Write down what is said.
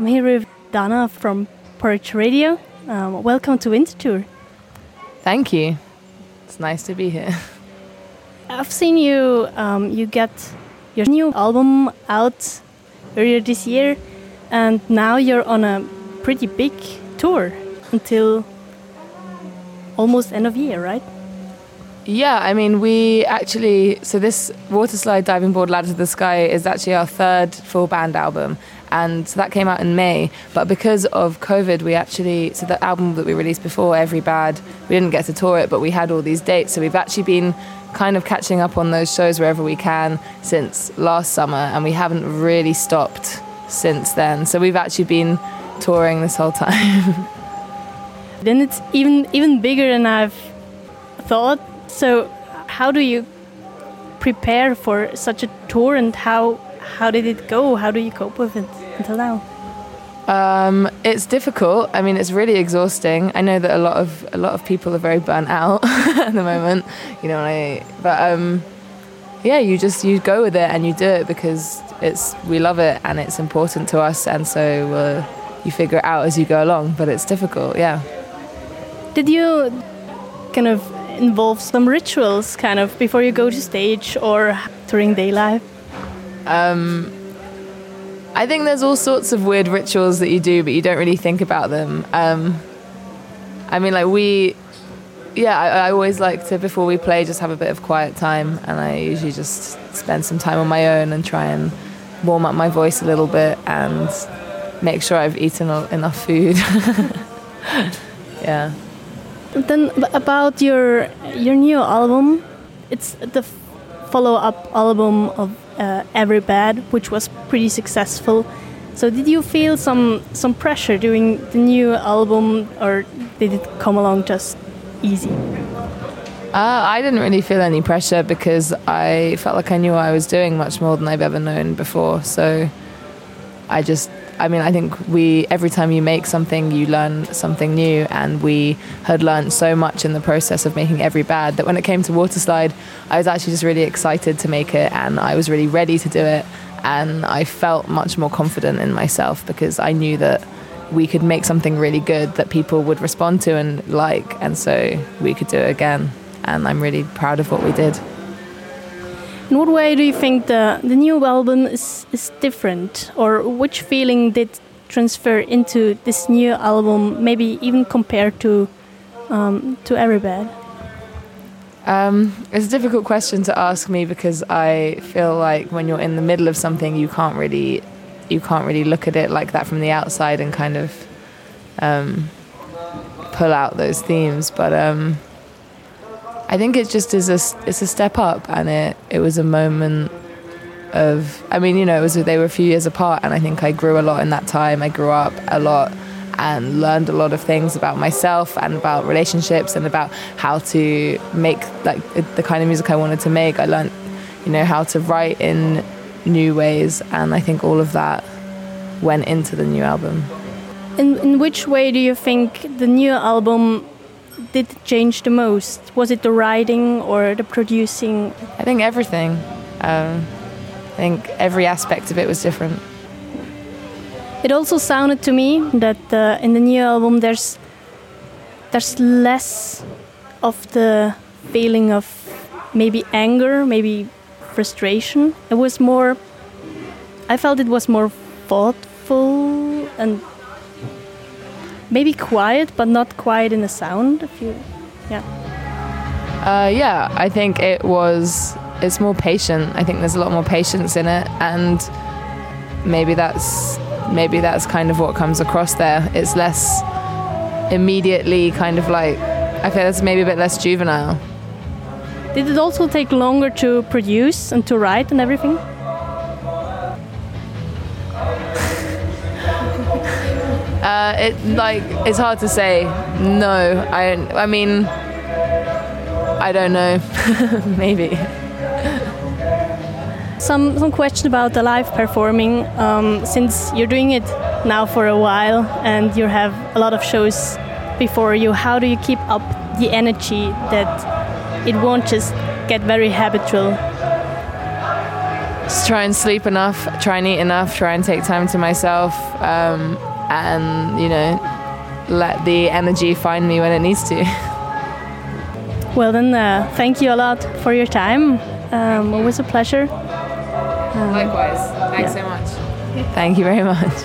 I'm here with Dana from Porridge Radio. Um, welcome to Winter Tour. Thank you. It's nice to be here. I've seen you. Um, you get your new album out earlier this year, and now you're on a pretty big tour until almost end of year, right? Yeah, I mean, we actually, so this Waterslide Diving Board Ladder to the Sky is actually our third full band album. And so that came out in May. But because of COVID, we actually, so the album that we released before, Every Bad, we didn't get to tour it, but we had all these dates. So we've actually been kind of catching up on those shows wherever we can since last summer. And we haven't really stopped since then. So we've actually been touring this whole time. then it's even even bigger than I've thought. So how do you prepare for such a tour and how how did it go? How do you cope with it until now? Um, it's difficult. I mean, it's really exhausting. I know that a lot of a lot of people are very burnt out at the moment. You know, I, but um, yeah, you just you go with it and you do it because it's we love it and it's important to us, and so uh, you figure it out as you go along. But it's difficult, yeah. Did you kind of involve some rituals, kind of before you go to stage or during day life? Um, I think there's all sorts of weird rituals that you do, but you don't really think about them. Um, I mean, like we, yeah, I, I, always like to before we play just have a bit of quiet time, and I usually just spend some time on my own and try and warm up my voice a little bit and make sure I've eaten enough food. yeah. Then about your your new album, it's the follow-up album of uh, Every Bad, which was pretty successful. So did you feel some some pressure doing the new album, or did it come along just easy? Uh, I didn't really feel any pressure because I felt like I knew what I was doing much more than I've ever known before. So I just I mean, I think we every time you make something, you learn something new, and we had learned so much in the process of making every bad that when it came to Waterslide, I was actually just really excited to make it, and I was really ready to do it, and I felt much more confident in myself because I knew that we could make something really good that people would respond to and like, and so we could do it again, and I'm really proud of what we did. In what way do you think the, the new album is, is different, or which feeling did transfer into this new album, maybe even compared to um, to Every Bad? Um, it's a difficult question to ask me because I feel like when you're in the middle of something, you can't really you can't really look at it like that from the outside and kind of um, pull out those themes. But um, I think it just is a it's a step up, and it it was a moment of I mean you know it was they were a few years apart, and I think I grew a lot in that time. I grew up a lot and learned a lot of things about myself and about relationships and about how to make like the kind of music I wanted to make. I learned you know how to write in new ways, and I think all of that went into the new album. In, in which way do you think the new album did change the most? Was it the writing or the producing? I think everything. Um, I think every aspect of it was different. It also sounded to me that uh, in the new album there's there's less of the feeling of maybe anger, maybe frustration. It was more. I felt it was more thoughtful and maybe quiet, but not quiet in the sound. If you, yeah. Uh, yeah, I think it was. It's more patient. I think there's a lot more patience in it, and maybe that's maybe that's kind of what comes across there. It's less immediately kind of like I feel it's maybe a bit less juvenile. Did it also take longer to produce and to write and everything? Uh, it like it's hard to say. No, I I mean I don't know. Maybe. Some some question about the live performing. Um, since you're doing it now for a while and you have a lot of shows before you, how do you keep up the energy that it won't just get very habitual? just try and sleep enough, try and eat enough, try and take time to myself, um, and you know, let the energy find me when it needs to. Well, then, uh, thank you a lot for your time. Um, always a pleasure. Likewise. Thanks yeah. so much. Thank you very much.